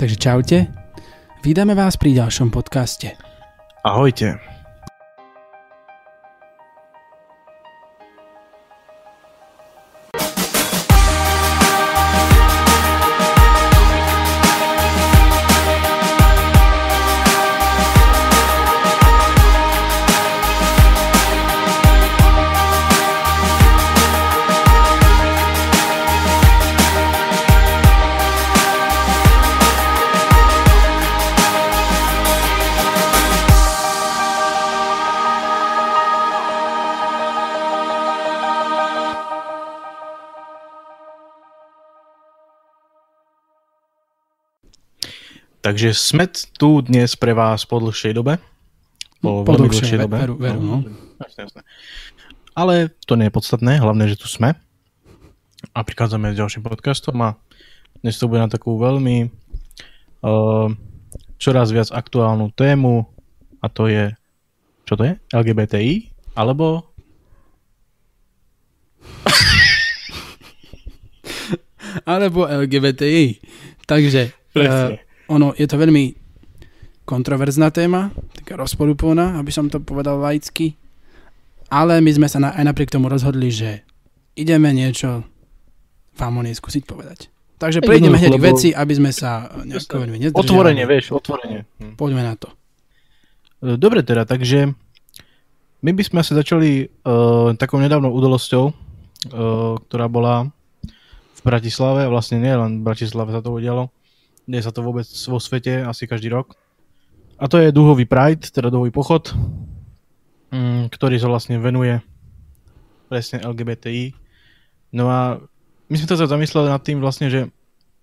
Takže čaute. Vídame vás pri ďalšom podcaste. Ahojte. Takže sme tu dnes pre vás po dlhšej dobe. Po, po veľmi dlhšej dobe. Veru, veru, no. Jasne, jasne. Ale to nie je podstatné, hlavne, že tu sme. A prichádzame s ďalším podcastom a dnes to bude na takú veľmi uh, čoraz viac aktuálnu tému a to je, čo to je? LGBTI? Alebo alebo LGBTI. Takže uh, ono, je to veľmi kontroverzná téma, taká rozporúplná, aby som to povedal laicky, ale my sme sa na, aj napriek tomu rozhodli, že ideme niečo vám o nej skúsiť povedať. Takže prejdeme hneď k veci, aby sme sa nejako veľmi nezdržali. Otvorenie, vieš, otvorenie. Hm. Poďme na to. E, dobre teda, takže my by sme sa začali uh, takou nedávnou udalosťou, uh, ktorá bola v Bratislave, vlastne nie len v Bratislave sa to udialo, nie sa to vôbec vo svete, asi každý rok. A to je duhový Pride, teda duhový pochod, mm, ktorý sa vlastne venuje presne LGBTI. No a my sme sa zamysleli nad tým vlastne, že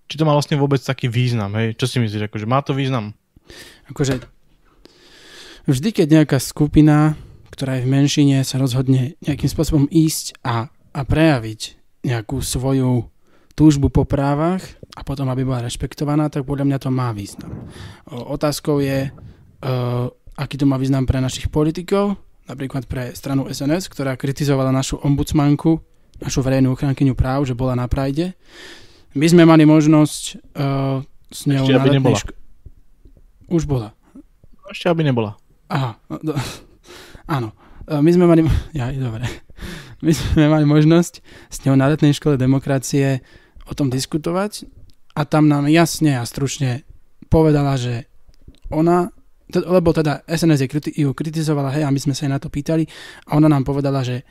či to má vlastne vôbec taký význam, hej? Čo si myslíš, akože má to význam? Akože vždy, keď nejaká skupina, ktorá je v menšine, sa rozhodne nejakým spôsobom ísť a, a prejaviť nejakú svoju túžbu po právach a potom, aby bola rešpektovaná, tak podľa mňa to má význam. Otázkou je, uh, aký to má význam pre našich politikov, napríklad pre stranu SNS, ktorá kritizovala našu ombudsmanku, našu verejnú ochrankyňu práv, že bola na Prajde. My sme mali možnosť uh, s ňou Ešte, aby nebola. Ško- Už bola. Ešte, aby nebola. Aha, no, do, áno. Uh, my sme mali... Ja, dobre. My sme mali možnosť s ňou na letnej škole demokracie o tom diskutovať a tam nám jasne a stručne povedala, že ona, lebo teda SNS ju kritizovala, hej, a my sme sa jej na to pýtali a ona nám povedala, že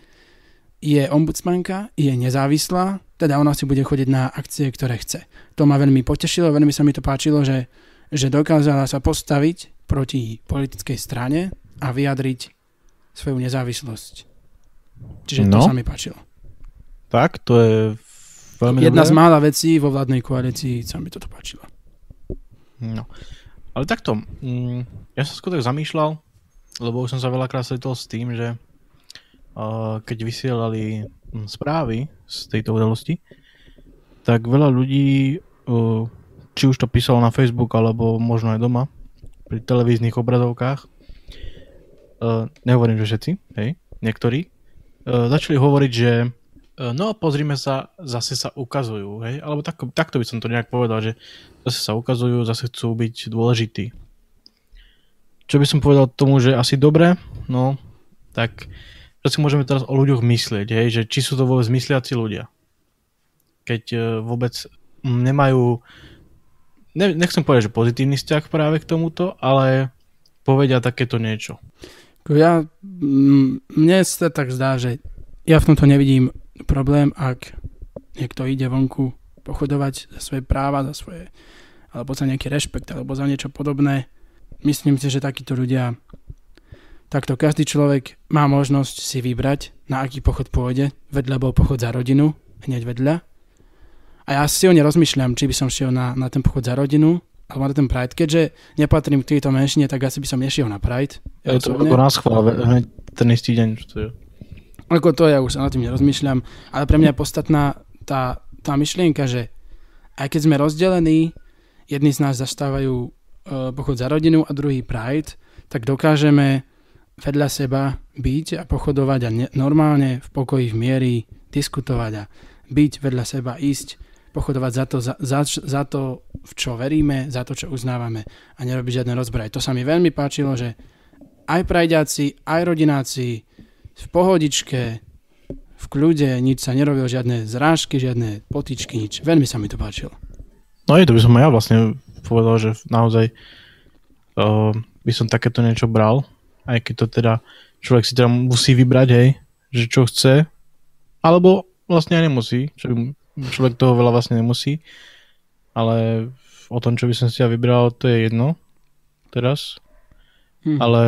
je ombudsmanka, je nezávislá, teda ona si bude chodiť na akcie, ktoré chce. To ma veľmi potešilo, veľmi sa mi to páčilo, že, že dokázala sa postaviť proti politickej strane a vyjadriť svoju nezávislosť. Čiže no. to sa mi páčilo. Tak, to je Veľmi Jedna dobré. z mála vecí vo vládnej koalícii sa mi toto páčilo. No. Ale takto, mm, ja som skôr tak zamýšľal, lebo už som sa veľakrát stretol s tým, že keď vysielali mm, správy z tejto udalosti, tak veľa ľudí, či už to písalo na Facebook, alebo možno aj doma, pri televíznych obrazovkách, uh, nehovorím, že všetci, hej, niektorí, uh, začali hovoriť, že E, no pozrime sa, zase sa ukazujú, hej? Alebo tak, takto by som to nejak povedal, že zase sa ukazujú, zase chcú byť dôležití. Čo by som povedal tomu, že asi dobre, no, tak čo si môžeme teraz o ľuďoch myslieť, hej? Že či sú to vôbec mysliaci ľudia. Keď uh, vôbec nemajú, ne, nechcem povedať, že pozitívny vzťah práve k tomuto, ale povedia takéto niečo. Ja, mne sa tak zdá, že ja v tomto nevidím problém, ak niekto ide vonku pochodovať za svoje práva, za svoje, alebo za nejaký rešpekt, alebo za niečo podobné. Myslím si, že takíto ľudia, takto každý človek má možnosť si vybrať, na aký pochod pôjde. Vedľa bol pochod za rodinu, hneď vedľa. A ja si o nerozmýšľam, či by som šiel na, na ten pochod za rodinu, alebo na ten Pride. Keďže nepatrím k tejto menšine, tak asi by som nešiel na Pride. Ja je to ako nás chvále, ten istý deň. Čo to je. Ako to ja už sa nad tým nerozmýšľam, ale pre mňa je podstatná tá, tá myšlienka, že aj keď sme rozdelení, jedni z nás zastávajú uh, pochod za rodinu a druhý Pride, tak dokážeme vedľa seba byť a pochodovať a ne, normálne v pokoji, v miery diskutovať a byť vedľa seba, ísť, pochodovať za to, za, za, za to v čo veríme, za to, čo uznávame a nerobiť žiadne rozbraj. To sa mi veľmi páčilo, že aj prajďáci, aj rodináci v pohodičke, v kľude, nič sa nerobil, žiadne zrážky, žiadne potičky, nič. Veľmi sa mi to páčilo. No je to by som aj ja vlastne povedal, že naozaj uh, by som takéto niečo bral, aj keď to teda človek si teda musí vybrať, hej, že čo chce, alebo vlastne aj nemusí, čo by, človek toho veľa vlastne nemusí, ale o tom, čo by som si ja vybral, to je jedno teraz. Hmm. Ale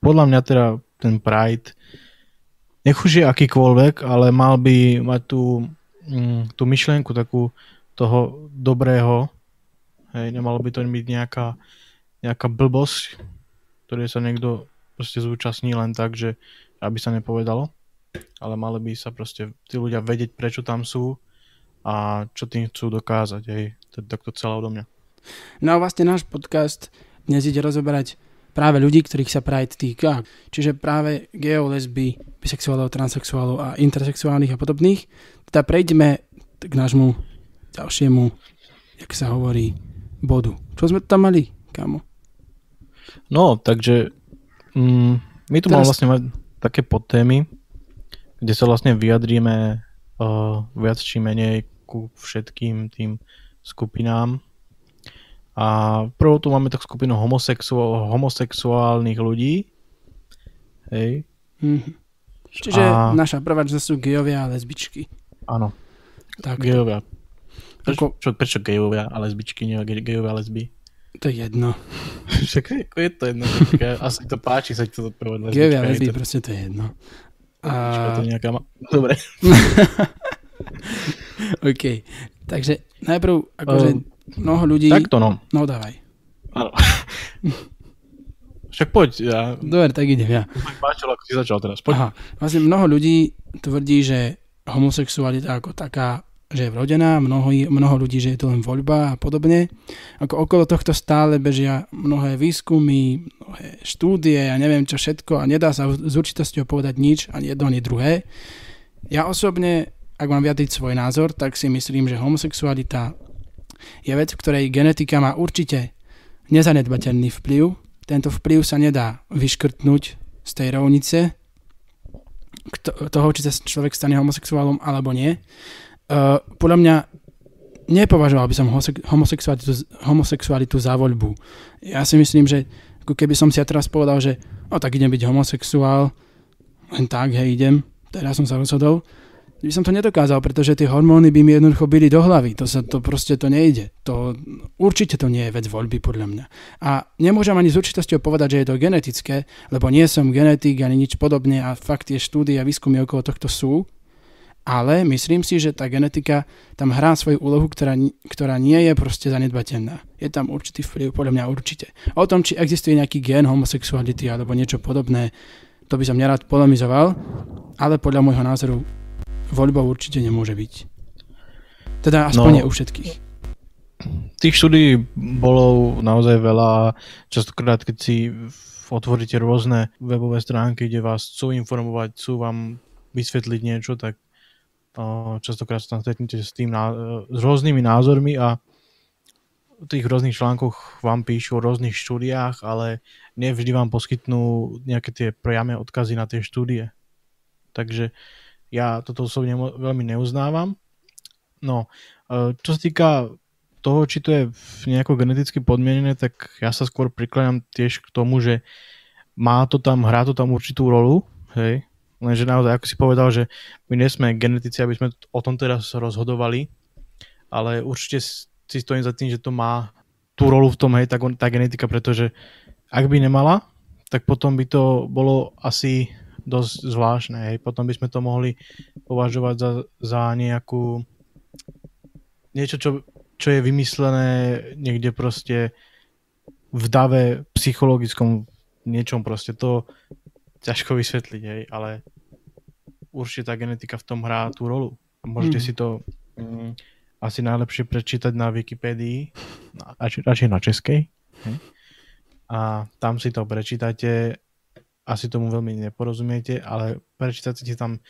podľa mňa teda ten Pride, nech už je akýkoľvek, ale mal by mať tú, mm, tú myšlienku takú toho dobrého, hej, nemalo by to byť nejaká, nejaká blbosť, ktoré sa niekto proste zúčastní len tak, že aby sa nepovedalo, ale mali by sa proste tí ľudia vedieť, prečo tam sú a čo tým chcú dokázať, hej, to je takto celé odo mňa. No a vlastne náš podcast dnes ide rozoberať práve ľudí, ktorých sa Pride týka. Čiže práve geo, lesby, bisexuálov, transexuálov a intersexuálnych a podobných. Teda prejdeme k nášmu ďalšiemu, jak sa hovorí, bodu. Čo sme tam mali, kamo? No, takže mm, my tu Teraz... máme vlastne mať také podtémy, kde sa vlastne vyjadríme uh, viac či menej ku všetkým tým skupinám a prvou tu máme tak skupinu homosexu- homosexuálnych ľudí. Hej. Mm-hmm. Čiže a... naša prvá že sú gejovia a lesbičky. Áno. Tak. Gejovia. Prečo, Ako... čo, prečo gejovia a lesbičky, nie gejovia a lesby? To je jedno. Však je to jedno. Asi to páči sa to povedať. Gejovia a lesby, to... proste to je jedno. A... to nejaká... Dobre. OK. Takže najprv, akože um, mnoho ľudí... Takto no. No dávaj. Áno. Však poď. Ja... Dobre, tak idem ja. Páčilo, ako si začal teraz. Poď. Aha. Vlastne mnoho ľudí tvrdí, že homosexualita ako taká, že je vrodená, mnoho, mnoho ľudí, že je to len voľba a podobne. Ako okolo tohto stále bežia mnohé výskumy, mnohé štúdie, ja neviem čo všetko a nedá sa s určitosťou povedať nič, ani jedno, ani druhé. Ja osobne, ak mám vyjadriť svoj názor, tak si myslím, že homosexualita je vec, v ktorej genetika má určite nezanedbateľný vplyv. Tento vplyv sa nedá vyškrtnúť z tej rovnice toho, či sa človek stane homosexuálom alebo nie. Uh, podľa mňa nepovažoval by som homosexualitu, homosexualitu za voľbu. Ja si myslím, že keby som si ja teraz povedal, že o tak idem byť homosexuál, len tak, hej, idem, teraz som sa rozhodol, by som to nedokázal, pretože tie hormóny by mi jednoducho byli do hlavy. To sa to proste to nejde. To, určite to nie je vec voľby podľa mňa. A nemôžem ani s určitosťou povedať, že je to genetické, lebo nie som genetik ani nič podobne a fakt tie štúdie a výskumy okolo tohto sú. Ale myslím si, že tá genetika tam hrá svoju úlohu, ktorá, ktorá nie je proste zanedbateľná. Je tam určitý vplyv, podľa mňa určite. O tom, či existuje nejaký gen homosexuality alebo niečo podobné, to by som nerad polemizoval, ale podľa môjho názoru voľbou určite nemôže byť. Teda aspoň no, nie u všetkých. Tých štúdí bolo naozaj veľa. Častokrát, keď si otvoríte rôzne webové stránky, kde vás chcú informovať, chcú vám vysvetliť niečo, tak častokrát sa tam stretnete s, tým, s rôznymi názormi a v tých rôznych článkoch vám píšu o rôznych štúdiách, ale nevždy vám poskytnú nejaké tie priame odkazy na tie štúdie. Takže ja toto osobne veľmi neuznávam. No, e, čo sa týka toho, či to je nejako geneticky podmienené, tak ja sa skôr prikláňam tiež k tomu, že má to tam, hrá to tam určitú rolu, hej, lenže naozaj, ako si povedal, že my nie sme genetici, aby sme o tom teraz rozhodovali, ale určite si stojím za tým, že to má tú rolu v tom, hej, tá, tá genetika, pretože ak by nemala, tak potom by to bolo asi dosť zvláštne. Hej. Potom by sme to mohli považovať za, za nejakú niečo, čo, čo je vymyslené niekde proste v dave psychologickom niečom proste. To ťažko vysvetliť, hej, ale určite tá genetika v tom hrá tú rolu. Môžete mm. si to mm, asi najlepšie prečítať na Wikipédii, radšej na českej. Hej. A tam si to prečítate asi tomu veľmi neporozumiete, ale prečítate si tam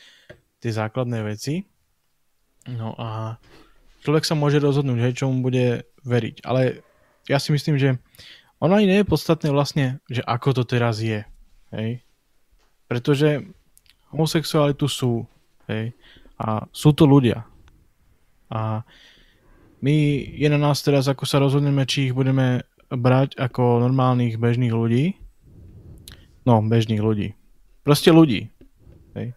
tie základné veci. No a človek sa môže rozhodnúť, hej, čomu bude veriť. Ale ja si myslím, že ono ani nie je podstatné vlastne, že ako to teraz je. Hej. Pretože homosexuáli tu sú. Hej. A sú to ľudia. A my, je na nás teraz, ako sa rozhodneme, či ich budeme brať ako normálnych bežných ľudí. No, bežných ľudí. Proste ľudí. Hej.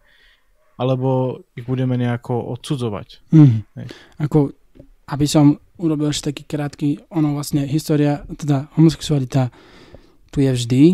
Alebo ich budeme nejako odsudzovať. Mm. Hej. Ako, aby som urobil ešte taký krátky, ono vlastne história, teda homosexualita tu je vždy,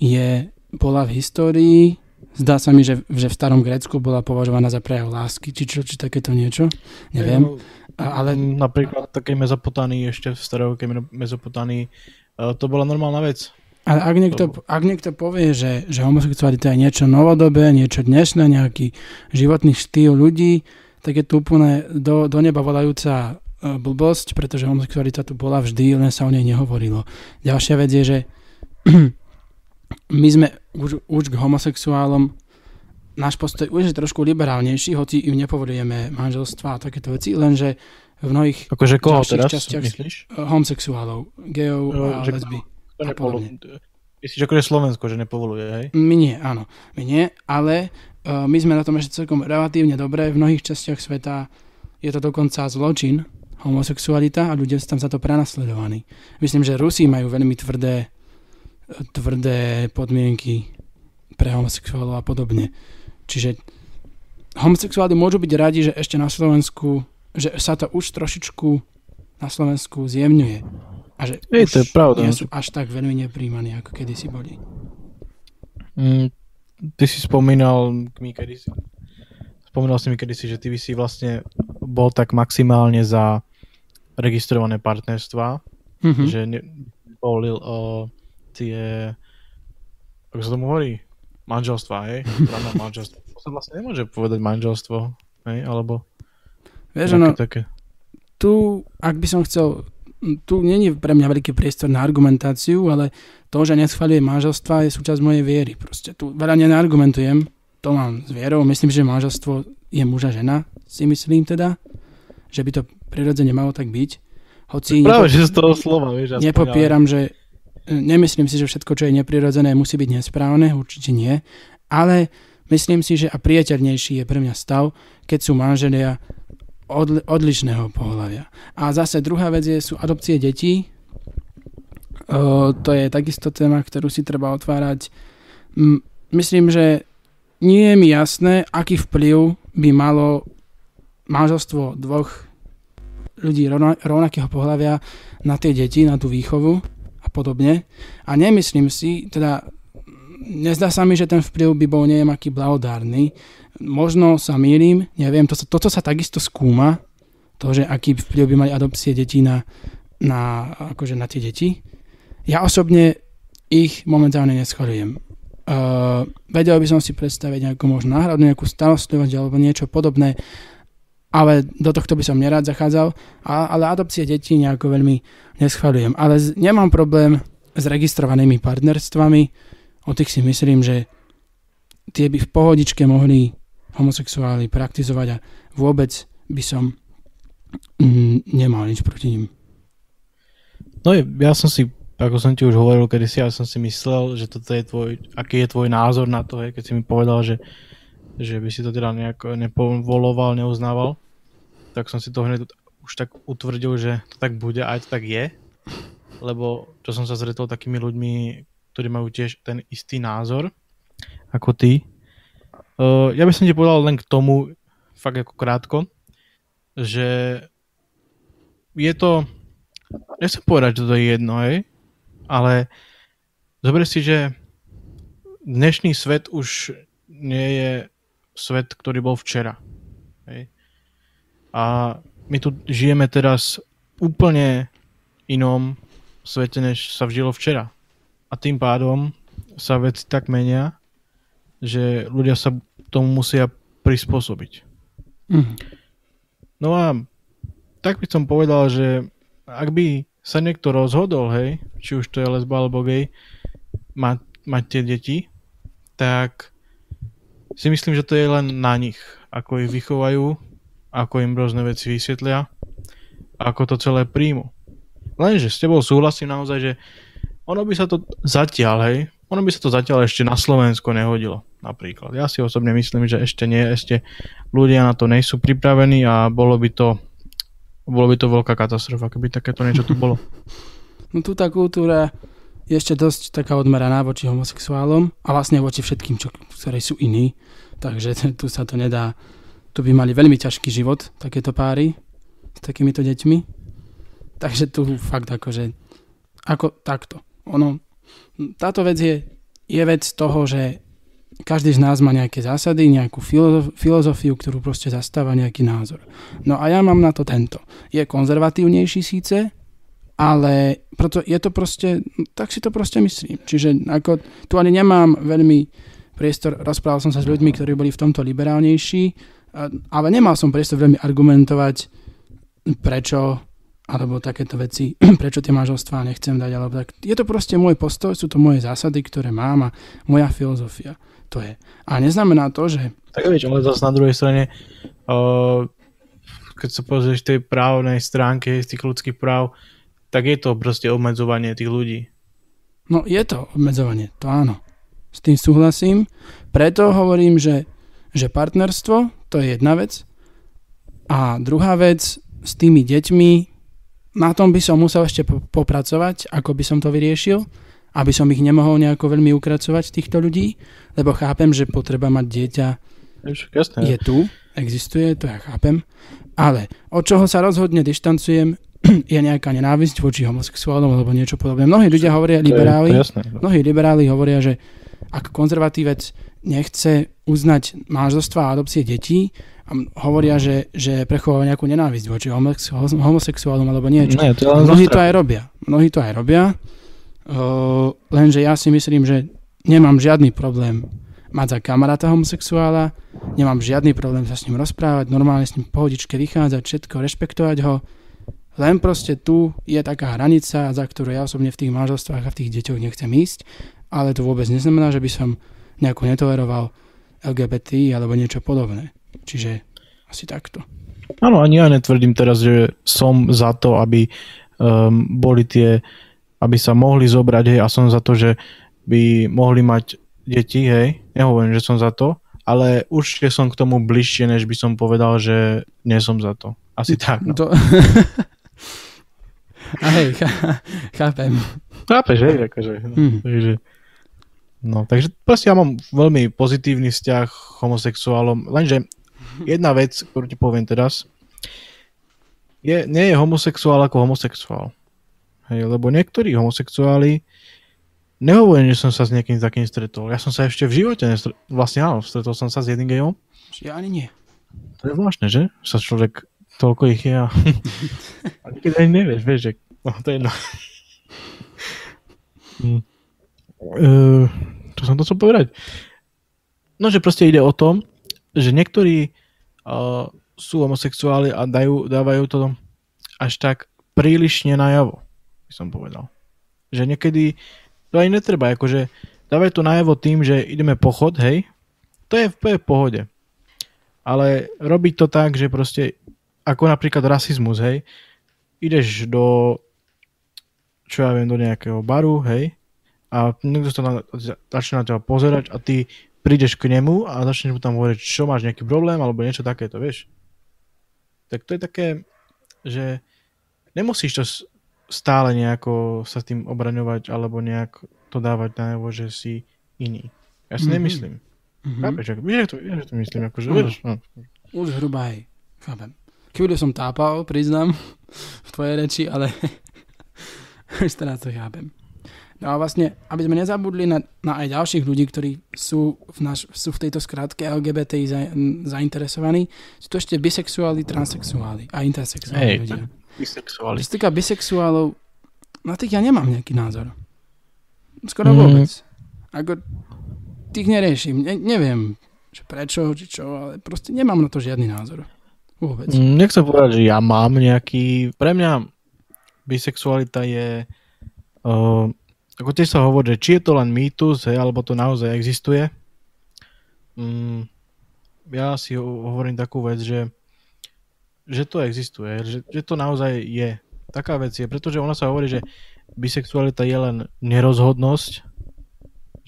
je, bola v histórii, zdá sa mi, že, že v starom Grécku bola považovaná za prejav lásky, či čo, či takéto niečo, neviem. No, ale... Napríklad také Mezopotány, ešte v starovekej Mezopotány, e, to bola normálna vec. Ale ak niekto, ak niekto povie, že, že homosexualita je niečo novodobé, niečo dnešné, nejaký životný štýl ľudí, tak je to úplne do, do neba volajúca E, blbosť, pretože homosexualita tu bola vždy, len sa o nej nehovorilo. Ďalšia vec je, že my sme už, už k homosexuálom náš postoj už je trošku liberálnejší, hoci im nepovolujeme manželstva a takéto veci, lenže v mnohých akože koho teraz, častiach myslíš? Homosexuálov, geov no, a že lesby. A Myslíš, akože Slovensko, že nepovoluje, hej? My nie, áno. My nie, ale uh, my sme na tom ešte celkom relatívne dobré. V mnohých častiach sveta je to dokonca zločin, homosexualita a ľudia sú tam za to prenasledovaní. Myslím, že Rusi majú veľmi tvrdé, tvrdé podmienky pre homosexuálov a podobne. Čiže homosexuáli môžu byť radi, že ešte na Slovensku, že sa to už trošičku na Slovensku zjemňuje. A že Ej, to je pravda. nie sú až tak veľmi nepríjmaní, ako kedysi boli. Mm, ty si spomínal mi kedysi, spomínal si mi kedysi, že ty by si vlastne bol tak maximálne za registrované partnerstva, mm-hmm. že nevolil o tie, ako sa tomu hovorí, manželstva, hej? Právne manželstvo. To sa vlastne nemôže povedať manželstvo, hej? Alebo Vieš, ono, také. tu, ak by som chcel, tu není pre mňa veľký priestor na argumentáciu, ale to, že neschvaľuje manželstva, je súčasť mojej viery. Proste tu veľa neargumentujem, to mám s vierou. Myslím, že manželstvo je muža žena, si myslím teda, že by to prirodzene malo tak byť. Hoci Práve, nepo... že z toho slova, vieš. Nepopieram, že e, nemyslím si, že všetko, čo je neprirodzené, musí byť nesprávne, určite nie, ale myslím si, že a priateľnejší je pre mňa stav, keď sú manželia odli- odlišného pohľavia. A zase druhá vec je, sú adopcie detí. O, to je takisto téma, ktorú si treba otvárať. M- myslím, že nie je mi jasné, aký vplyv by malo manželstvo dvoch ľudí rovnakého pohľavia na tie deti, na tú výchovu a podobne. A nemyslím si, teda nezdá sa mi, že ten vplyv by bol neviem aký blahodárny. Možno sa mýlim, neviem, to toto sa takisto skúma, to, že aký vplyv by mali adopcie detí na, na, akože na tie deti. Ja osobne ich momentálne neschvalujem. Uh, vedel by som si predstaviť nejakú možno náhradu, nejakú starostlivosť alebo niečo podobné, ale do tohto by som nerád zachádzal, ale adopcie detí nejako veľmi neschvaľujem. Ale nemám problém s registrovanými partnerstvami, o tých si myslím, že tie by v pohodičke mohli homosexuáli praktizovať a vôbec by som mm, nemal nič proti ním. No ja som si, ako som ti už hovoril kedysi, ja som si myslel, že toto je tvoj, aký je tvoj názor na to, keď si mi povedal, že že by si to teda nejako nepovoloval, neuznával, tak som si to hneď už tak utvrdil, že to tak bude a aj to tak je, lebo čo som sa zretol takými ľuďmi, ktorí majú tiež ten istý názor ako ty. Uh, ja by som ti povedal len k tomu, fakt ako krátko, že je to, nechcem povedať, že to je jedno, hej, ale zober si, že dnešný svet už nie je svet, ktorý bol včera. Hej. A my tu žijeme teraz úplne inom svete, než sa vžilo včera. A tým pádom sa veci tak menia, že ľudia sa tomu musia prispôsobiť. Mm. No a tak by som povedal, že ak by sa niekto rozhodol, hej, či už to je lesba alebo gay, mať, mať tie deti, tak si myslím, že to je len na nich, ako ich vychovajú, ako im rôzne veci vysvetlia. ako to celé príjmu. Lenže s tebou súhlasím naozaj, že ono by sa to zatiaľ, hej, ono by sa to zatiaľ ešte na Slovensko nehodilo, napríklad. Ja si osobne myslím, že ešte nie, ešte ľudia na to nejsú pripravení a bolo by to, bolo by to veľká katastrofa, keby takéto niečo tu bolo. No tu tá kultúra je ešte dosť taká odmeraná voči homosexuálom a vlastne voči všetkým, čo, ktorí sú iní. Takže tu sa to nedá, tu by mali veľmi ťažký život takéto páry s takýmito deťmi. Takže tu fakt akože, ako takto. Ono, táto vec je, je vec toho, že každý z nás má nejaké zásady, nejakú filozofiu, ktorú proste zastáva nejaký názor. No a ja mám na to tento. Je konzervatívnejší síce, ale preto je to proste, tak si to proste myslím. Čiže ako, tu ani nemám veľmi priestor, rozprával som sa s ľuďmi, ktorí boli v tomto liberálnejší, ale nemal som priestor veľmi argumentovať, prečo alebo takéto veci, prečo tie manželstvá nechcem dať, alebo tak. Je to proste môj postoj, sú to moje zásady, ktoré mám a moja filozofia. To je. A neznamená to, že... Tak vieš, ale zase na druhej strane, uh, keď sa pozrieš tej právnej stránke z tých ľudských práv, tak je to proste obmedzovanie tých ľudí. No je to obmedzovanie, to áno. S tým súhlasím. Preto hovorím, že, že partnerstvo to je jedna vec. A druhá vec, s tými deťmi, na tom by som musel ešte popracovať, ako by som to vyriešil, aby som ich nemohol nejako veľmi ukracovať, týchto ľudí, lebo chápem, že potreba mať dieťa je tu, existuje, to ja chápem, ale od čoho sa rozhodne dištancujem, je nejaká nenávisť voči homosexuálom alebo niečo podobné. Mnohí ľudia hovoria, liberáli, no. mnohí liberáli hovoria, že ak konzervatívec nechce uznať manželstva a adopcie detí, hovoria, že, že prechováva nejakú nenávisť voči homosexuálom alebo niečo. Nie, to Mnohí to aj robia. Mnohí to aj robia. Uh, lenže ja si myslím, že nemám žiadny problém mať za kamaráta homosexuála, nemám žiadny problém sa s ním rozprávať, normálne s ním pohodičke vychádzať, všetko, rešpektovať ho len proste tu je taká hranica, za ktorú ja osobne v tých manželstvách a v tých deťoch nechcem ísť, ale to vôbec neznamená, že by som nejako netoleroval LGBT alebo niečo podobné. Čiže asi takto. Áno, ani ja netvrdím teraz, že som za to, aby um, boli tie, aby sa mohli zobrať, hej, a som za to, že by mohli mať deti, hej, nehovorím, že som za to, ale určite som k tomu bližšie, než by som povedal, že nie som za to. Asi tak. No. To... A hej, chápem. Chápeš, hej, akože. No, hmm. takže, no, takže proste ja mám veľmi pozitívny vzťah homosexuálom, lenže jedna vec, ktorú ti poviem teraz, je, nie je homosexuál ako homosexuál. Hej, lebo niektorí homosexuáli, nehovorím, že som sa s niekým takým stretol. Ja som sa ešte v živote nestretol, vlastne áno, stretol som sa s jedným gejom. Ja ani nie. To je zvláštne, že? Sa človek toľko ich je a, a nikdy ani nevieš, vieš, že no, to je jedno. hm. uh, som to chcel povedať? No, že proste ide o tom, že niektorí sú homosexuáli a dajú, dávajú to až tak prílišne najavo, by som povedal. Že niekedy to aj netreba, akože dávajú to najavo tým, že ideme pochod, hej, to je v pohode. Ale robiť to tak, že proste ako napríklad rasizmus, hej. Ideš do, čo ja viem, do nejakého baru, hej, a niekto sa na, začne na teba pozerať a ty prídeš k nemu a začneš mu tam hovoriť, čo máš nejaký problém alebo niečo takéto, vieš. Tak to je také, že nemusíš to stále nejako sa tým obraňovať alebo nejak to dávať najavo, že si iný. Ja si mm-hmm. nemyslím. Mm-hmm. Chápeš, vieš, to, vieš, to myslím, akože, vieš. No. Už hruba, hej. Chápem. Chvíľu som tápal, priznám, v tvojej reči, ale už teraz to chápem. No a vlastne, aby sme nezabudli na, na aj ďalších ľudí, ktorí sú v, naš, sú v tejto skratke LGBTI za, zainteresovaní, sú to ešte bisexuáli, transexuáli a intersexuáli hey, ľudia. Bisexuáli. Čo sa týka bisexuálov, na tých ja nemám nejaký názor. Skoro mm. vôbec. Ako, tých neriešim. Ne, neviem, že prečo, či čo, ale proste nemám na to žiadny názor. Vôbec. Mm, nechcem povedať, že ja mám nejaký... Pre mňa bisexualita je... Uh, ako tiež sa hovorí, či je to len mýtus, hej, alebo to naozaj existuje. Mm, ja si hovorím takú vec, že že to existuje, že, že to naozaj je. Taká vec je, pretože ona sa hovorí, že bisexualita je len nerozhodnosť,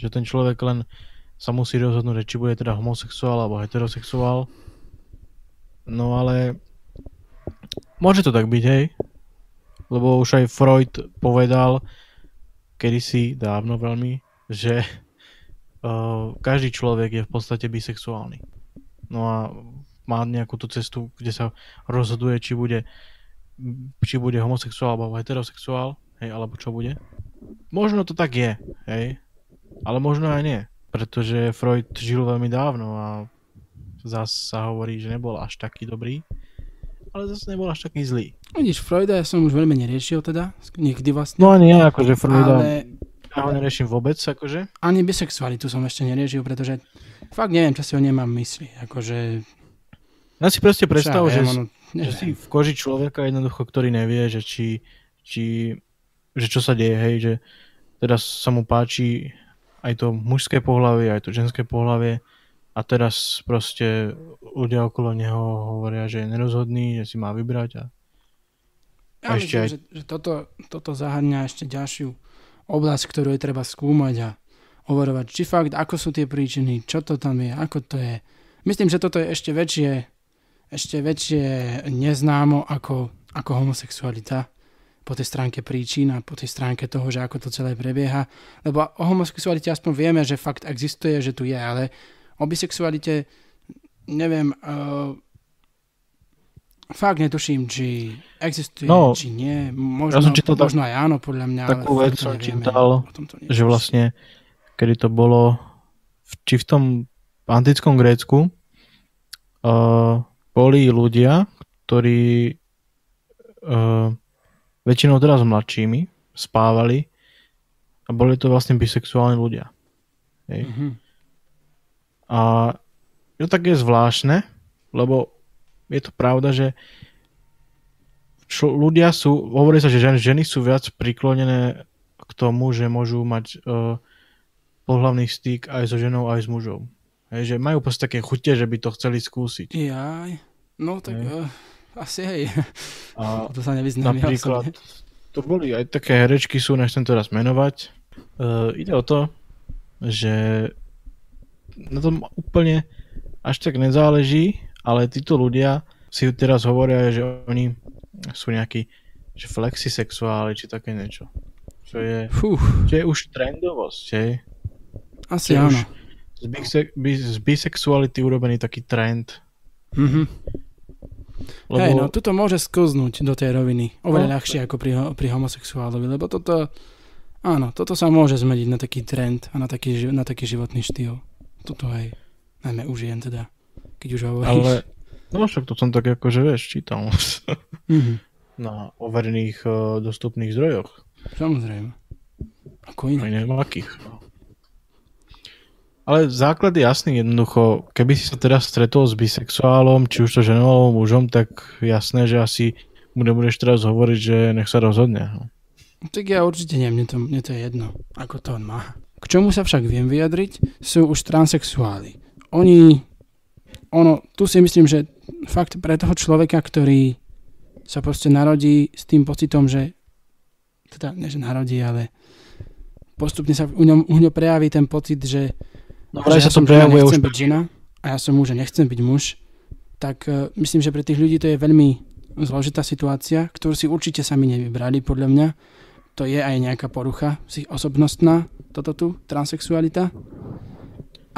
že ten človek len sa musí rozhodnúť, či bude teda homosexuál alebo heterosexuál. No ale môže to tak byť, hej. Lebo už aj Freud povedal kedysi dávno veľmi, že uh, každý človek je v podstate bisexuálny. No a má nejakú tú cestu, kde sa rozhoduje, či bude, či bude homosexuál alebo heterosexuál, hej, alebo čo bude. Možno to tak je, hej, ale možno aj nie, pretože Freud žil veľmi dávno a zase sa hovorí, že nebol až taký dobrý, ale zase nebol až taký zlý. Vidíš, Freuda ja som už veľmi neriešil teda, nikdy vlastne. No nie, akože Freuda, ale... ja ho neriešim vôbec, akože. Ani bisexualitu som ešte neriešil, pretože fakt neviem, čo si o nemám mysli, akože ja si proste predstav, že, ono, že si v koži človeka jednoducho, ktorý nevie, že či, či že čo sa deje, hej, že teraz sa mu páči aj to mužské pohlavie, aj to ženské pohlavie a teraz proste ľudia okolo neho hovoria, že je nerozhodný, že si má vybrať a, ja ešte myslím, aj... že, že toto, toto zahrňa ešte ďalšiu oblasť, ktorú je treba skúmať a overovať, či fakt, ako sú tie príčiny, čo to tam je, ako to je. Myslím, že toto je ešte väčšie ešte väčšie neznámo ako, ako homosexualita po tej stránke príčin a po tej stránke toho, že ako to celé prebieha. Lebo o homosexualite aspoň vieme, že fakt existuje, že tu je, ale o bisexualite neviem, uh, fakt netuším, či existuje, no, či nie. Možno, ja som čítal možno aj áno, podľa mňa. Takú vec som čítal, že vlastne, kedy to bolo, či v tom antickom Grécku, uh, boli ľudia, ktorí uh, väčšinou teraz mladšími spávali a boli to vlastne bisexuálni ľudia. Hej. Mm-hmm. A je to také zvláštne, lebo je to pravda, že čo, ľudia sú, hovorí sa, že ženy, ženy sú viac priklonené k tomu, že môžu mať uh, pohľavný styk aj so ženou, aj s mužom. Hej, že majú proste také chute, že by to chceli skúsiť. Jaj. No tak uh, asi hej. A to sa nevyznám Napríklad, ja to boli aj také herečky sú, nechcem to raz menovať. Uh, ide o to, že na tom úplne až tak nezáleží, ale títo ľudia si teraz hovoria, že oni sú nejakí že flexisexuáli, či také niečo. Čo je, čo je už trendovosť, hej? Asi áno. z, z bisexuality urobený taký trend. Mm-hmm. Lebo... Hej, no, tuto môže sklznúť do tej roviny. Oveľa no. ľahšie ako pri, pri homosexuálovi, lebo toto, áno, toto sa môže zmeniť na taký trend a na taký, na taký životný štýl. Toto aj, najmä u žien teda, keď už hovoríš. Ale, no však to som tak akože, vieš, čítal mm-hmm. na overených uh, dostupných zdrojoch. Samozrejme. Ako iné. Aj neviem akých. No. Ale základ je jasný, jednoducho, keby si sa teraz stretol s bisexuálom, či už to ženou alebo mužom, tak jasné, že asi mu nebudeš teraz hovoriť, že nech sa rozhodne. No. Tak ja určite nie, mne to, mne to je jedno, ako to on má. K čomu sa však viem vyjadriť, sú už transexuáli. Oni, ono, tu si myslím, že fakt pre toho človeka, ktorý sa proste narodí s tým pocitom, že teda, nie že narodí, ale postupne sa u ňom, u ňom prejaví ten pocit, že No, že ja som žena, nechcem už... byť žena a ja som muž a nechcem byť muž, tak uh, myslím, že pre tých ľudí to je veľmi zložitá situácia, ktorú si určite sami nevybrali, podľa mňa. To je aj nejaká porucha osobnostná, toto tu, transexualita.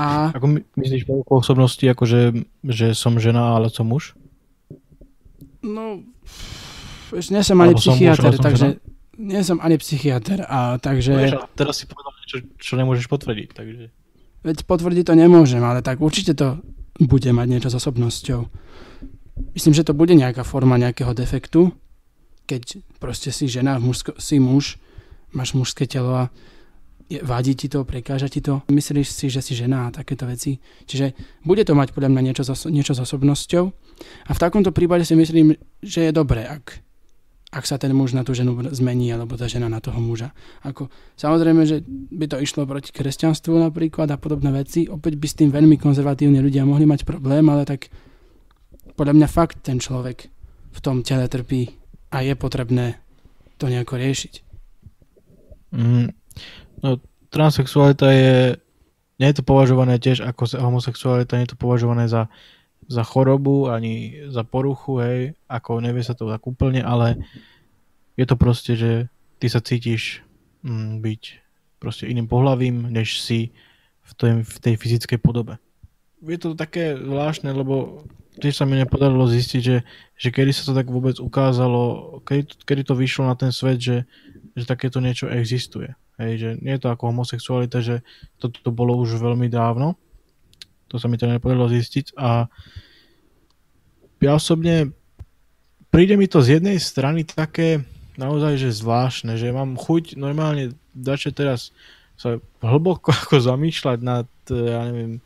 A... Ako my, myslíš poruchu osobnosti, ako že, že som žena, ale som muž? No, ešte nie som ani psychiatr, takže žena? nie som ani psychiatr, a takže... No, teraz si povedal niečo, čo nemôžeš potvrdiť, takže... Veď potvrdiť to nemôžem, ale tak určite to bude mať niečo s osobnosťou. Myslím, že to bude nejaká forma nejakého defektu, keď proste si žena, mužsko, si muž, máš mužské telo a vadí ti to, prekáža ti to, myslíš si, že si žena a takéto veci. Čiže bude to mať podľa mňa niečo, niečo s osobnosťou a v takomto prípade si myslím, že je dobré, ak ak sa ten muž na tú ženu zmení, alebo tá žena na toho muža. Ako, samozrejme, že by to išlo proti kresťanstvu napríklad a podobné veci. Opäť by s tým veľmi konzervatívni ľudia mohli mať problém, ale tak podľa mňa fakt ten človek v tom tele trpí a je potrebné to nejako riešiť. Mm, no, transexualita je, nie je to považované tiež ako homosexualita, nie je to považované za, za chorobu ani za poruchu, hej, ako nevie sa to tak úplne, ale je to proste, že ty sa cítiš mm, byť proste iným pohľavím, než si v tej, v tej fyzickej podobe. Je to také zvláštne, lebo tiež sa mi nepodarilo zistiť, že, že kedy sa to tak vôbec ukázalo, kedy, kedy to vyšlo na ten svet, že, že takéto niečo existuje. Hej, že nie je to ako homosexualita, že toto to bolo už veľmi dávno. To sa mi teda nepodarilo zistiť a ja osobne príde mi to z jednej strany také naozaj, že zvláštne, že mám chuť normálne začať teraz sa hlboko ako zamýšľať nad, ja neviem,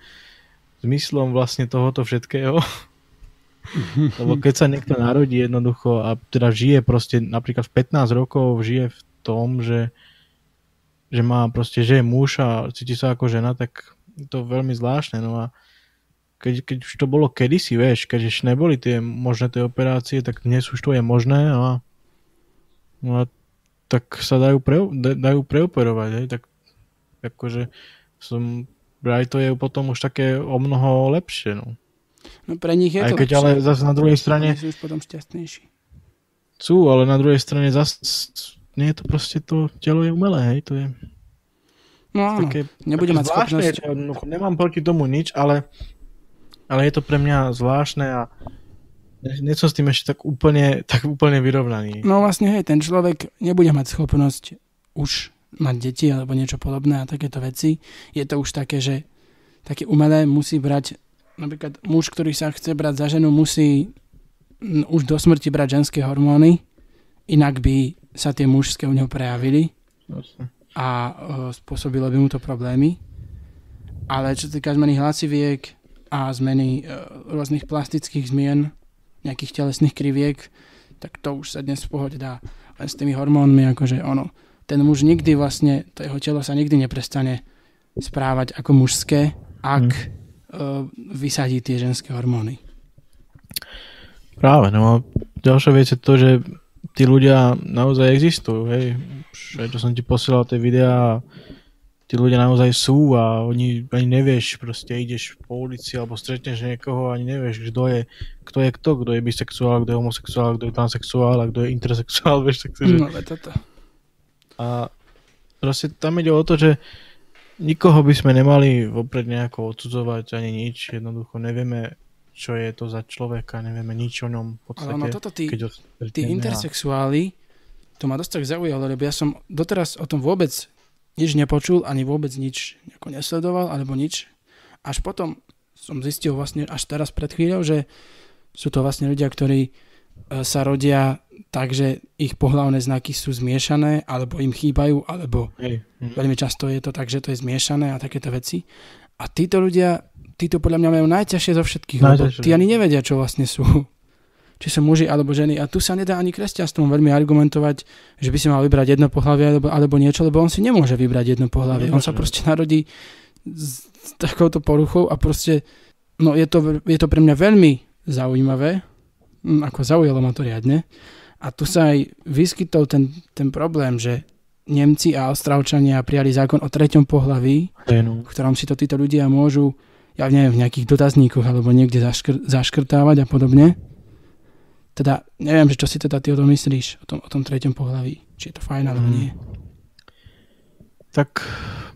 zmyslom vlastne tohoto všetkého. Lebo keď sa niekto narodí jednoducho a teda žije proste napríklad v 15 rokov žije v tom, že, že má proste, že je muž a cíti sa ako žena, tak je to veľmi zvláštne. No a keď, keď už to bolo kedysi, vieš, keď ešte neboli tie možné tie operácie, tak dnes už to je možné a, no a tak sa dajú, pre, dajú preoperovať, hej, tak akože som, aj to je potom už také o mnoho lepšie, no. No pre nich je Aj to keď lepšie. ale zase na druhej strane sú už potom šťastnejší. sú, ale na druhej strane zase nie je to proste to telo je umelé, hej, to je No áno, také, nebude také mať zvláštne, schopnosť. no, nemám proti tomu nič, ale, ale je to pre mňa zvláštne a nie som s tým ešte tak úplne, tak úplne vyrovnaný. No vlastne, hej, ten človek nebude mať schopnosť už mať deti alebo niečo podobné a takéto veci. Je to už také, že také umelé musí brať, napríklad muž, ktorý sa chce brať za ženu, musí už do smrti brať ženské hormóny, inak by sa tie mužské u neho prejavili a e, spôsobilo by mu to problémy. Ale čo sa týka zmeny hlasiviek a zmeny e, rôznych plastických zmien, nejakých telesných kriviek, tak to už sa dnes v pohode dá. Len s tými hormónmi, akože ono, ten muž nikdy vlastne, to jeho telo sa nikdy neprestane správať ako mužské, ak mm. vysadí tie ženské hormóny. Práve, no a ďalšia vec je to, že tí ľudia naozaj existujú, hej. Aj to som ti posielal tie videá tí ľudia naozaj sú a oni ani nevieš, proste ideš po ulici alebo stretneš niekoho a ani nevieš, kto je, kto je kto, kto je bisexuál, kto je homosexuál, kto je transexuál a kto je intersexuál, vieš, tak že... No, toto. A proste tam ide o to, že nikoho by sme nemali vopred nejako odsudzovať ani nič, jednoducho nevieme, čo je to za človeka, nevieme nič o ňom v podstate. Ale ono toto tí, keď ho tí intersexuáli, to ma dosť tak zaujalo, lebo ja som doteraz o tom vôbec nič nepočul, ani vôbec nič nesledoval, alebo nič. Až potom som zistil vlastne až teraz pred chvíľou, že sú to vlastne ľudia, ktorí e, sa rodia tak, že ich pohlavné znaky sú zmiešané, alebo im chýbajú, alebo Hej. hm. veľmi často je to tak, že to je zmiešané a takéto veci. A títo ľudia, títo podľa mňa majú najťažšie zo všetkých, lebo Najťažšie. tí ani nevedia, čo vlastne sú. Či sú muži alebo ženy. A tu sa nedá ani kresťanstvom veľmi argumentovať, že by si mal vybrať jedno pohlavie alebo, alebo niečo, lebo on si nemôže vybrať jedno pohlavie. On sa proste narodí s, s takouto poruchou a proste, no je to, je to pre mňa veľmi zaujímavé, Mm, ako zaujalo ma to riadne. A tu sa aj vyskytol ten, ten problém, že Nemci a Ostravčania prijali zákon o treťom pohlaví, v ktorom si to títo ľudia môžu, ja neviem, v nejakých dotazníkoch alebo niekde zaškr- zaškrtávať a podobne. Teda neviem, že čo si teda ty o tom myslíš, o tom, o tom treťom pohlaví. Či je to fajn alebo Mm. nie. Tak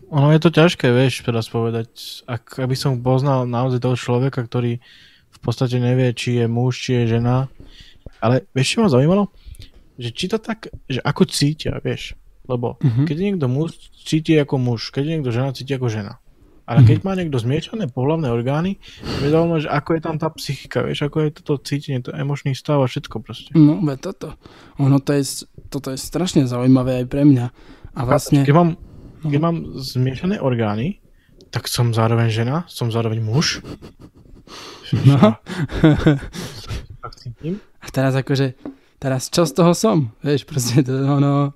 ono je to ťažké, vieš, teraz povedať. Ak, aby som poznal naozaj toho človeka, ktorý v podstate nevie, či je muž, či je žena. Ale vieš, čo ma zaujímalo? Že či to tak, že ako cítia, vieš. Lebo Mhm. keď je niekto muž, cíti ako muž. Keď je niekto žena, cíti ako žena. Ale keď má niekto zmiešané pohlavné orgány, je zaujímavé, že ako je tam tá psychika, vieš, ako je toto cítenie, to emočný stav a všetko proste. No, veď toto. Ono to je, toto je strašne zaujímavé aj pre mňa. A vlastne... Keď mám, No. keď mám zmiešané orgány, tak som zároveň žena, som zároveň muž. No. Tak cítim. A teraz akože, teraz čo z toho som? Vieš, proste to ono...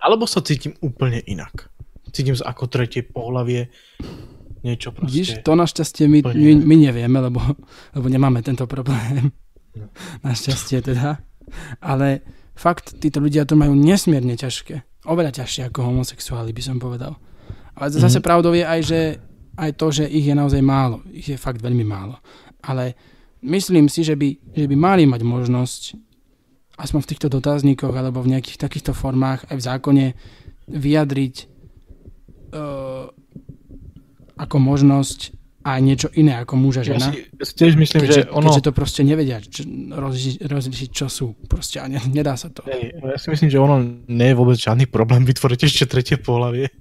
Alebo sa cítim úplne inak. Cítim sa ako tretie pohlavie, niečo proste. Vidíš, to našťastie my, my, my nevieme, lebo, lebo nemáme tento problém. Našťastie teda. Ale fakt, títo ľudia to majú nesmierne ťažké. Oveľa ťažšie ako homosexuáli, by som povedal. Ale zase mm. pravdou je aj, že aj to, že ich je naozaj málo. Ich je fakt veľmi málo. Ale myslím si, že by, že by mali mať možnosť aspoň v týchto dotazníkoch alebo v nejakých takýchto formách aj v zákone vyjadriť uh, ako možnosť aj niečo iné ako muža žena. Ja si, ja si tiež myslím, keďže, že ono... Keďže to proste nevedia čo, rozlišiť, rozlišiť, čo sú. Proste a ne, nedá sa to. Hej, ja si myslím, že ono nie je vôbec žiadny problém vytvoriť ešte tretie pohľavie.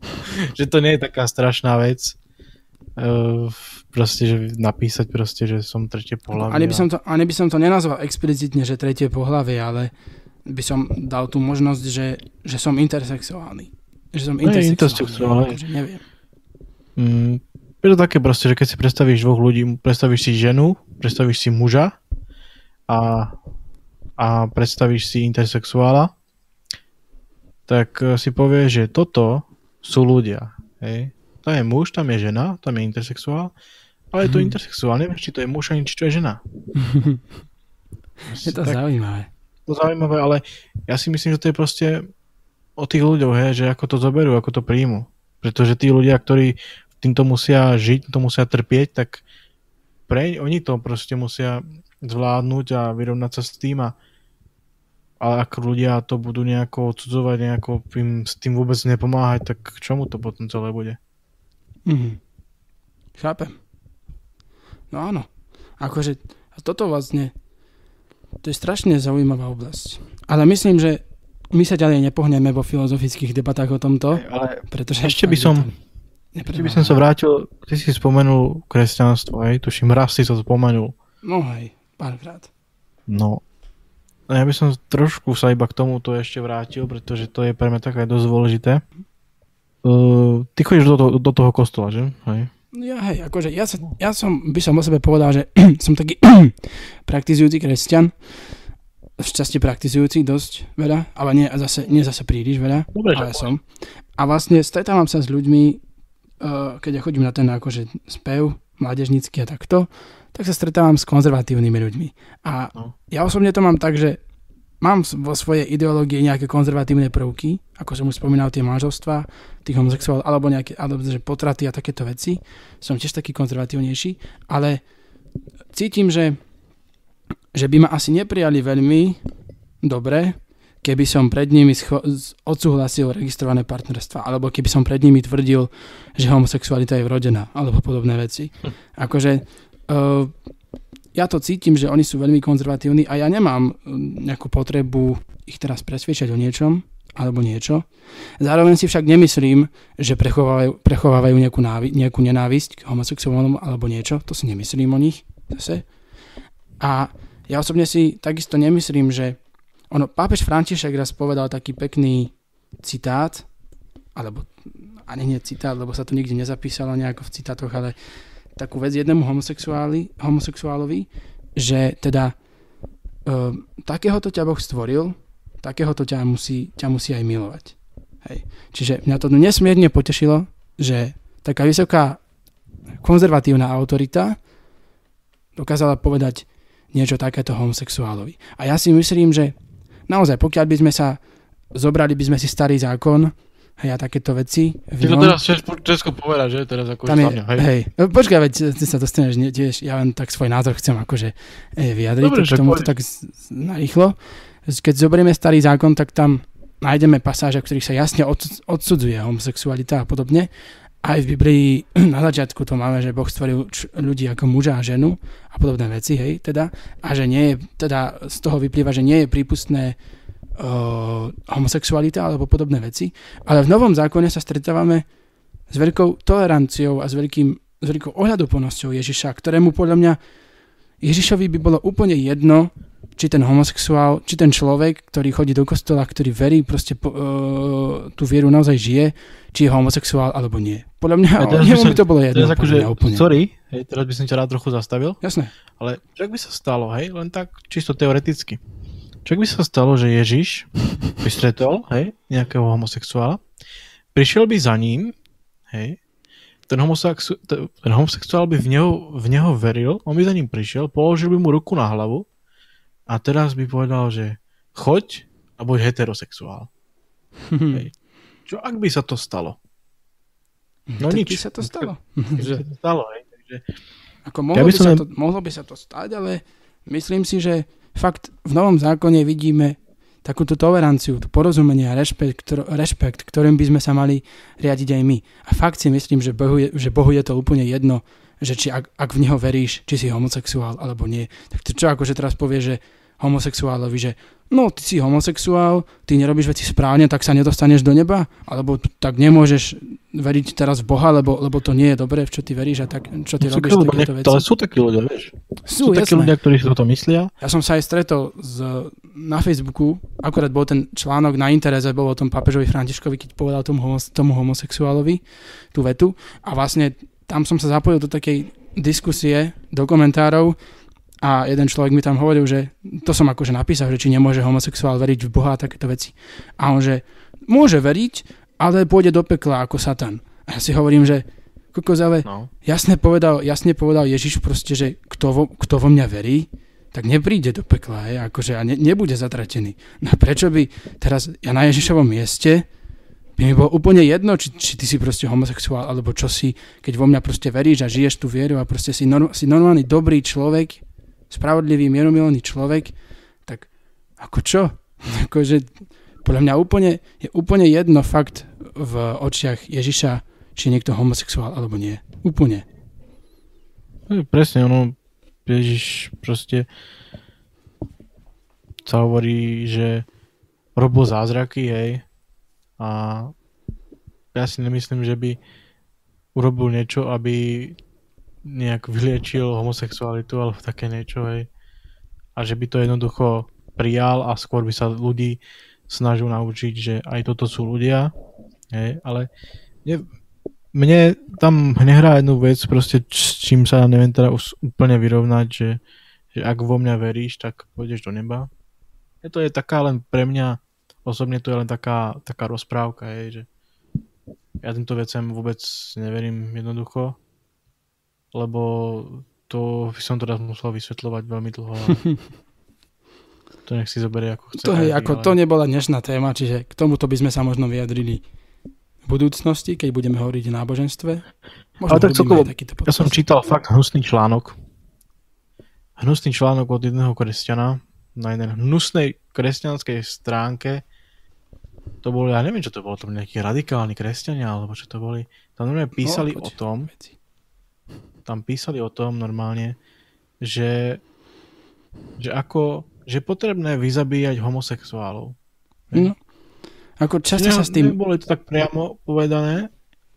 že to nie je taká strašná vec. Uh, proste, že napísať proste, že som tretie pohľavie. Ani by som to, ani by som to nenazval explicitne, že tretie pohľavie, ale by som dal tú možnosť, že, že som intersexuálny. Že som intersexuálny. intersexuálny. Akože neviem. Mm, je to také proste, že keď si predstavíš dvoch ľudí, predstavíš si ženu, predstavíš si muža a, a predstavíš si intersexuála, tak eh, si povieš, že toto sú ľudia. Hej? Tam je muž, tam je žena, tam je intersexuál ale je to intersexuál, neviem, či to je muž, ani či to je žena. je to tak, zaujímavé. To zaujímavé, ale ja si myslím, že to je proste o tých ľuďoch, he, že ako to zoberú, ako to príjmu. Pretože tí ľudia, ktorí týmto musia žiť, to musia trpieť, tak pre, oni to proste musia zvládnuť a vyrovnať sa s tým a ale ak ľudia to budú nejako odsudzovať, nejako im s tým vôbec nepomáhať, tak k čomu to potom celé bude? Mhm. Chápem. No áno. Akože toto vlastne, to je strašne zaujímavá oblasť. Ale myslím, že my sa ďalej nepohneme vo filozofických debatách o tomto. Ale pretože ešte by som, ešte by som sa vrátil, ty si spomenul kresťanstvo, hej, tuším, raz si to spomenul. No hej, párkrát. No, ja by som trošku sa iba k tomuto ešte vrátil, pretože to je pre mňa také dosť dôležité. Uh, ty chodíš do, toho, do toho kostola, že? Hej. Ja, hej, akože ja, sa, ja som, by som o sebe povedal, že som taký praktizujúci kresťan, šťastie praktizujúci dosť veľa, ale nie zase, nie zase príliš veľa, Dobre, ale som. A vlastne stretávam sa s ľuďmi, uh, keď ja chodím na ten akože spev, mládežnícky a takto, tak sa stretávam s konzervatívnymi ľuďmi. A no. ja osobne to mám tak, že mám vo svojej ideológii nejaké konzervatívne prvky, ako som už spomínal, tie manželstva, tých homosexuál, alebo nejaké, alebo že potraty a takéto veci. Som tiež taký konzervatívnejší, ale cítim, že, že by ma asi neprijali veľmi dobre, keby som pred nimi scho- odsúhlasil registrované partnerstva, alebo keby som pred nimi tvrdil, že homosexualita je vrodená, alebo podobné veci. Hm. Akože uh, ja to cítim, že oni sú veľmi konzervatívni a ja nemám mm, nejakú potrebu ich teraz presviečať o niečom alebo niečo. Zároveň si však nemyslím, že prechovávajú, prechovávajú nejakú, návi, nejakú nenávisť k homosexuálnom alebo niečo. To si nemyslím o nich zase. A ja osobne si takisto nemyslím, že ono, pápež František raz povedal taký pekný citát, alebo ani nie citát, lebo sa to nikde nezapísalo nejako v citátoch, ale takú vec jednému homosexuálovi, že teda uh, takéhoto ťa Boh stvoril, takéhoto ťa musí, ťa musí aj milovať. Hej. Čiže mňa to nesmierne potešilo, že taká vysoká konzervatívna autorita dokázala povedať niečo takéto homosexuálovi. A ja si myslím, že naozaj, pokiaľ by sme sa zobrali by sme si starý zákon, hej, a takéto veci. Ty to teraz chceš Česko povedať, že? Teraz ako Tam je, hej. hej. No, počkaj, veď ty sa dostaneš nie, tiež, ja len tak svoj názor chcem akože eh, vyjadriť, Dobre, k tomu to tak narýchlo. Keď zoberieme starý zákon, tak tam nájdeme pasáže, v ktorých sa jasne odsudzuje homosexualita a podobne. Aj v Biblii na začiatku to máme, že Boh stvoril ľudí ako muža a ženu a podobné veci, hej, teda. A že nie je, teda z toho vyplýva, že nie je prípustné uh, homosexualita alebo podobné veci. Ale v Novom zákone sa stretávame s veľkou toleranciou a s, veľkým, s veľkou ohľadoplnosťou Ježiša, ktorému podľa mňa Ježišovi by bolo úplne jedno, či ten homosexuál, či ten človek, ktorý chodí do kostola, ktorý verí, proste po, uh, tú vieru naozaj žije, či je homosexuál alebo nie. Podľa mňa, ja, jemu by to bolo jedno. Teraz akože, úplne. Sorry, hej, teraz by som ťa rád trochu zastavil. Jasné. Ale čo by sa stalo, hej, len tak čisto teoreticky. Čo by sa stalo, že Ježiš by stretol, hej, nejakého homosexuála, prišiel by za ním, hej, ten, homosexu- ten homosexuál by v neho, v neho veril, on by za ním prišiel, položil by mu ruku na hlavu a teraz by povedal, že choď a buď heterosexuál. Hej. Čo ak by sa to stalo? No tak nič. by sa to stalo. Že to stalo, hej. Takže... Ako mohlo, ja by, by sa to, mohlo by sa to stať, ale myslím si, že fakt v novom zákone vidíme takúto toleranciu, to porozumenie a rešpekt, ktor- rešpekt, ktorým by sme sa mali riadiť aj my. A fakt si myslím, že Bohu je, že Bohu je to úplne jedno, že či ak, ak v Neho veríš, či si homosexuál alebo nie. Tak to čo akože teraz povie, že homosexuálovi, že no, ty si homosexuál, ty nerobíš veci správne, tak sa nedostaneš do neba, alebo tak nemôžeš veriť teraz v Boha, lebo, lebo to nie je dobré, v čo ty veríš a tak, čo ty no, robíš takéto veci. Ale sú takí ľudia, vieš. Sú, sú takí ľudia, ktorí si toto myslia. Ja som sa aj stretol z, na Facebooku, akorát bol ten článok na Intereze, bol o tom papežovi Františkovi, keď povedal tomu, homo, tomu homosexuálovi tú vetu a vlastne tam som sa zapojil do takej diskusie, do komentárov a jeden človek mi tam hovoril, že to som akože napísal, že či nemôže homosexuál veriť v Boha a takéto veci. A on, že môže veriť, ale pôjde do pekla ako Satan. A ja si hovorím, že kokos, ale no. jasne, povedal, jasne povedal Ježiš proste, že kto vo, kto vo mňa verí, tak nepríde do pekla, hej, akože a ne, nebude zatratený. No prečo by teraz ja na Ježišovom mieste by mi bolo úplne jedno, či, či ty si proste homosexuál, alebo čo si, keď vo mňa proste veríš a žiješ tú vieru a proste si, norm, si normálny dobrý človek, spravodlivý, mieromilný človek, tak ako čo? Akože podľa mňa úplne, je úplne jedno fakt v očiach Ježiša, či je niekto homosexuál alebo nie. Úplne. Presne, ono, Ježiš proste sa hovorí, že robil zázraky, hej, a ja si nemyslím, že by urobil niečo, aby nejak vyliečil homosexualitu alebo také niečo, hej. A že by to jednoducho prijal a skôr by sa ľudí snažil naučiť, že aj toto sú ľudia, hej, ale ne, mne tam nehrá jednu vec, proste s čím sa neviem teda úplne vyrovnať, že, že ak vo mňa veríš, tak pôjdeš do neba. Je to je taká len pre mňa, osobne to je len taká, taká rozprávka, hej, že ja týmto vecem vôbec neverím jednoducho lebo to by som teraz musel vysvetľovať veľmi dlho. to nech si zoberie ako chce. To, hej, ako ale... to nebola dnešná téma, čiže k tomuto by sme sa možno vyjadrili v budúcnosti, keď budeme hovoriť o náboženstve. Možno ale tak celkovo, ja som čítal fakt hnusný článok. Hnusný článok od jedného kresťana na jednej hnusnej kresťanskej stránke. To bolo, ja neviem, čo to bolo, to boli nejakí radikálni kresťania, alebo čo to boli. Tam normálne písali no, o tom, veci tam písali o tom normálne, že, že ako, že potrebné vyzabíjať homosexuálov. No. Ako často ne, sa s tým... Neboli to tak priamo povedané,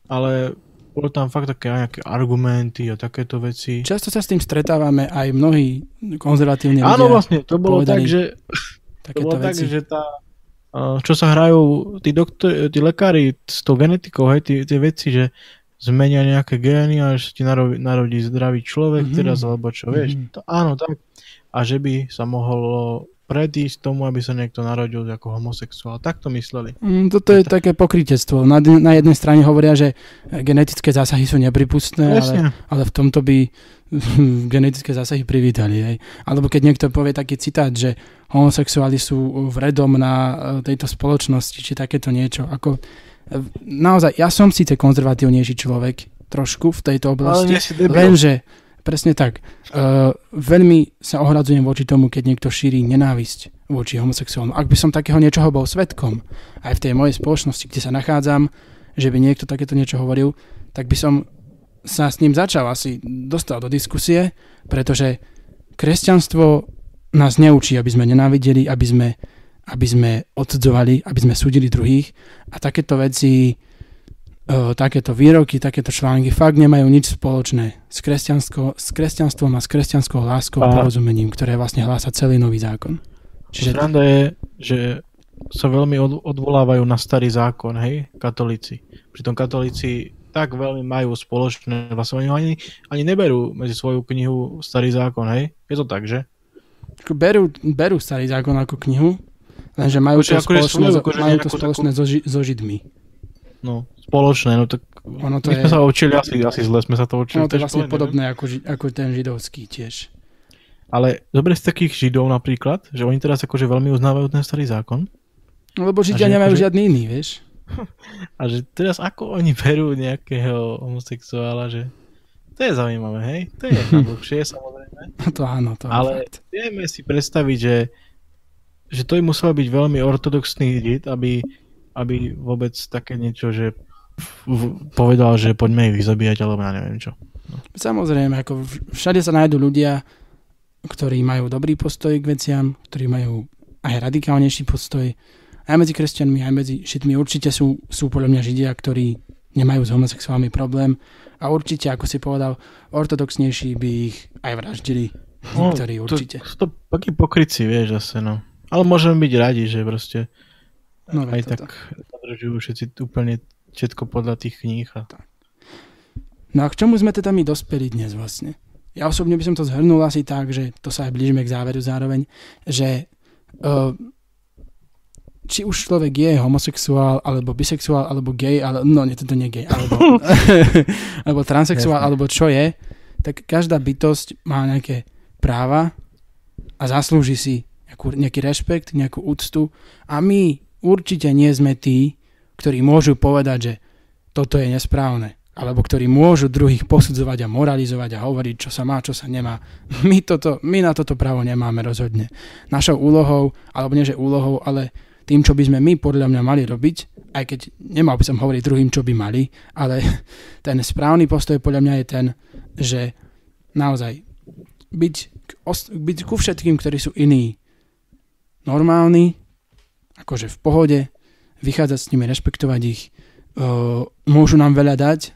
ale boli tam fakt také nejaké argumenty a takéto veci. Často sa s tým stretávame aj mnohí konzervatívni ľudia. Áno, vlastne, to bolo tak, že to bolo tak, že tá, čo sa hrajú tí, doktor, tí lekári s tou genetikou, hej, tie, tie veci, že zmenia nejaké gény a že ti narodí, narodí zdravý človek mm-hmm. teraz, alebo čo, vieš. Mm-hmm. To, áno, tak. A že by sa mohlo predísť tomu, aby sa niekto narodil ako homosexuál. Tak to mysleli. Mm, toto je tak... také pokrytectvo. Na, na jednej strane hovoria, že genetické zásahy sú nepripustné, ale, ale v tomto by genetické zásahy privítali. Hej. Alebo keď niekto povie taký citát, že homosexuáli sú vredom na e, tejto spoločnosti, či takéto niečo. Ako, naozaj, ja som síce konzervatívnejší človek, trošku v tejto oblasti, lenže presne tak, uh, veľmi sa ohradzujem voči tomu, keď niekto šíri nenávisť voči homosexuálom. Ak by som takého niečoho bol svetkom, aj v tej mojej spoločnosti, kde sa nachádzam, že by niekto takéto niečo hovoril, tak by som sa s ním začal asi dostal do diskusie, pretože kresťanstvo nás neučí, aby sme nenávideli, aby sme aby sme odsudzovali, aby sme súdili druhých a takéto veci, uh, takéto výroky, takéto články fakt nemajú nič spoločné s, s kresťanstvom a s kresťanskou láskou a porozumením, ktoré vlastne hlása celý nový zákon. Čiže... Sranda je, že sa veľmi od, odvolávajú na starý zákon, hej, katolíci. Pritom katolíci tak veľmi majú spoločné, vlastne oni ani, ani neberú medzi svoju knihu starý zákon, hej? Je to tak, že? Berú, berú starý zákon ako knihu, Lenže majú to akože spoločné, svoju, akože majú to spoločné takú... so, ži, so Židmi. No, spoločné, no tak ono to my je... sme sa učili asi, asi zle, sme sa to učili. Ono to je vlastne podobné ako, ako ten židovský tiež. Ale zober z takých židov napríklad, že oni teraz akože veľmi uznávajú ten starý zákon. No, lebo židia že nemajú akože- žiadny iný, vieš. A že teraz ako oni berú nejakého homosexuála, že to je zaujímavé, hej? To je na dlhšie samozrejme. To áno, to Ale fakt. vieme si predstaviť, že, že to im musel byť veľmi ortodoxný žid, aby, aby vôbec také niečo, že povedal, že poďme ich zabíjať, alebo ja neviem čo. Samozrejme, ako všade sa nájdú ľudia, ktorí majú dobrý postoj k veciam, ktorí majú aj radikálnejší postoj. Aj medzi kresťanmi, aj medzi židmi určite sú, sú podľa mňa židia, ktorí nemajú s homosexuálmi problém a určite, ako si povedal, ortodoxnejší by ich aj vraždili. Niektorí určite. No, To, to takí pokryci, vieš, zase, no. Ale môžeme byť radi, že proste No, aj veď tak dodržujú všetci úplne všetko podľa tých kníh. A... No a k čomu sme teda my dospeli dnes vlastne? Ja osobne by som to zhrnul asi tak, že to sa aj blížime k záveru zároveň, že uh, či už človek je homosexuál, alebo bisexuál, alebo gay, ale, no nie, toto nie gay, alebo, alebo transexuál, Jasne. alebo čo je, tak každá bytosť má nejaké práva a zaslúži si nejakú, nejaký rešpekt, nejakú úctu a my určite nie sme tí, ktorí môžu povedať, že toto je nesprávne alebo ktorí môžu druhých posudzovať a moralizovať a hovoriť, čo sa má, čo sa nemá. My, toto, my na toto právo nemáme rozhodne. Našou úlohou, alebo nie že úlohou, ale tým, čo by sme my podľa mňa mali robiť, aj keď nemal by som hovoriť druhým, čo by mali, ale ten správny postoj podľa mňa je ten, že naozaj byť, byť ku všetkým, ktorí sú iní, normálni, akože v pohode, vychádzať s nimi, rešpektovať ich, uh, môžu nám veľa dať,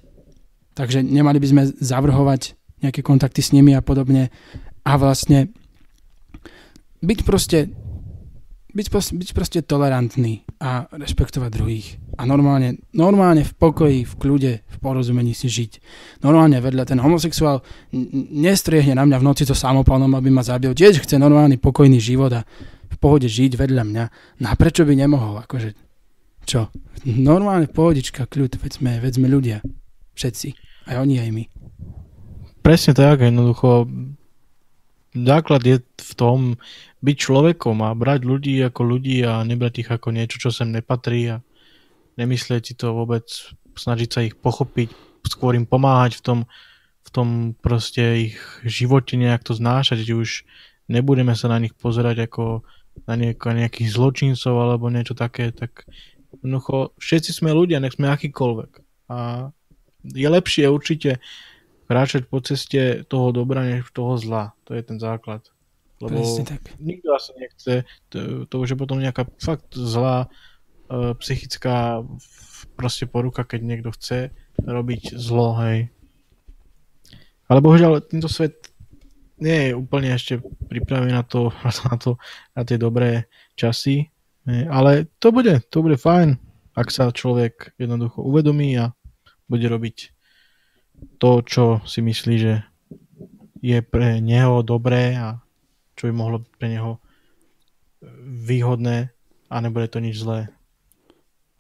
takže nemali by sme zavrhovať nejaké kontakty s nimi a podobne a vlastne byť proste byť, byť proste tolerantný a rešpektovať druhých a normálne, normálne v pokoji, v kľude, v porozumení si žiť. Normálne vedľa ten homosexuál nestriehne na mňa v noci to samopalnom, aby ma zabil. Tiež chce normálny pokojný život a v pohode žiť vedľa mňa. No a prečo by nemohol? Akože, čo? Normálne pohodička, kľud, veď sme, veď sme ľudia. Všetci. Aj oni, aj my. Presne tak, jednoducho základ je v tom byť človekom a brať ľudí ako ľudí a nebrať ich ako niečo, čo sem nepatrí a nemyslieť si to vôbec, snažiť sa ich pochopiť, skôr im pomáhať v tom, v tom proste ich živote nejak to znášať, že už nebudeme sa na nich pozerať ako na nieko, nejakých zločincov alebo niečo také, tak jednoducho všetci sme ľudia, nech sme akýkoľvek. A je lepšie určite kráčať po ceste toho dobra, než toho zla. To je ten základ. Lebo Presne tak. nikto asi nechce, to, to už je potom nejaká fakt zlá e, psychická proste poruka, keď niekto chce robiť zlo, hej. Ale bohužiaľ, tento svet nie je úplne ešte pripravený na to, na to, na tie dobré časy, ale to bude, to bude fajn, ak sa človek jednoducho uvedomí a bude robiť to, čo si myslí, že je pre neho dobré a čo by mohlo pre neho výhodné a nebude to nič zlé.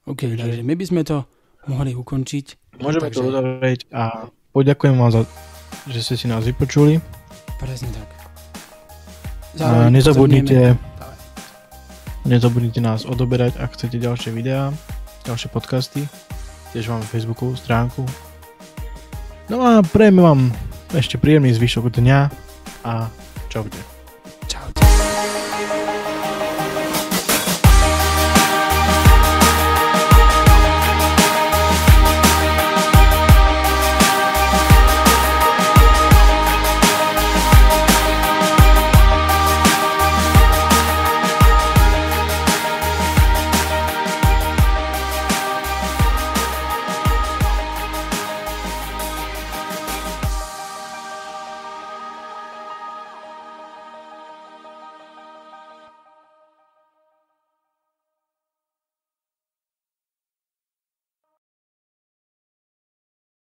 OK, takže my by sme to mohli ukončiť. Môžeme Takže- to uzavrieť a poďakujem vám za, že ste si nás vypočuli. Presne tak. A nezabudnite, nezabudnite nás odoberať, ak chcete ďalšie videá, ďalšie podcasty. Tiež máme Facebookovú stránku. No a prejme vám ešte príjemný zvyšok dňa a čaute.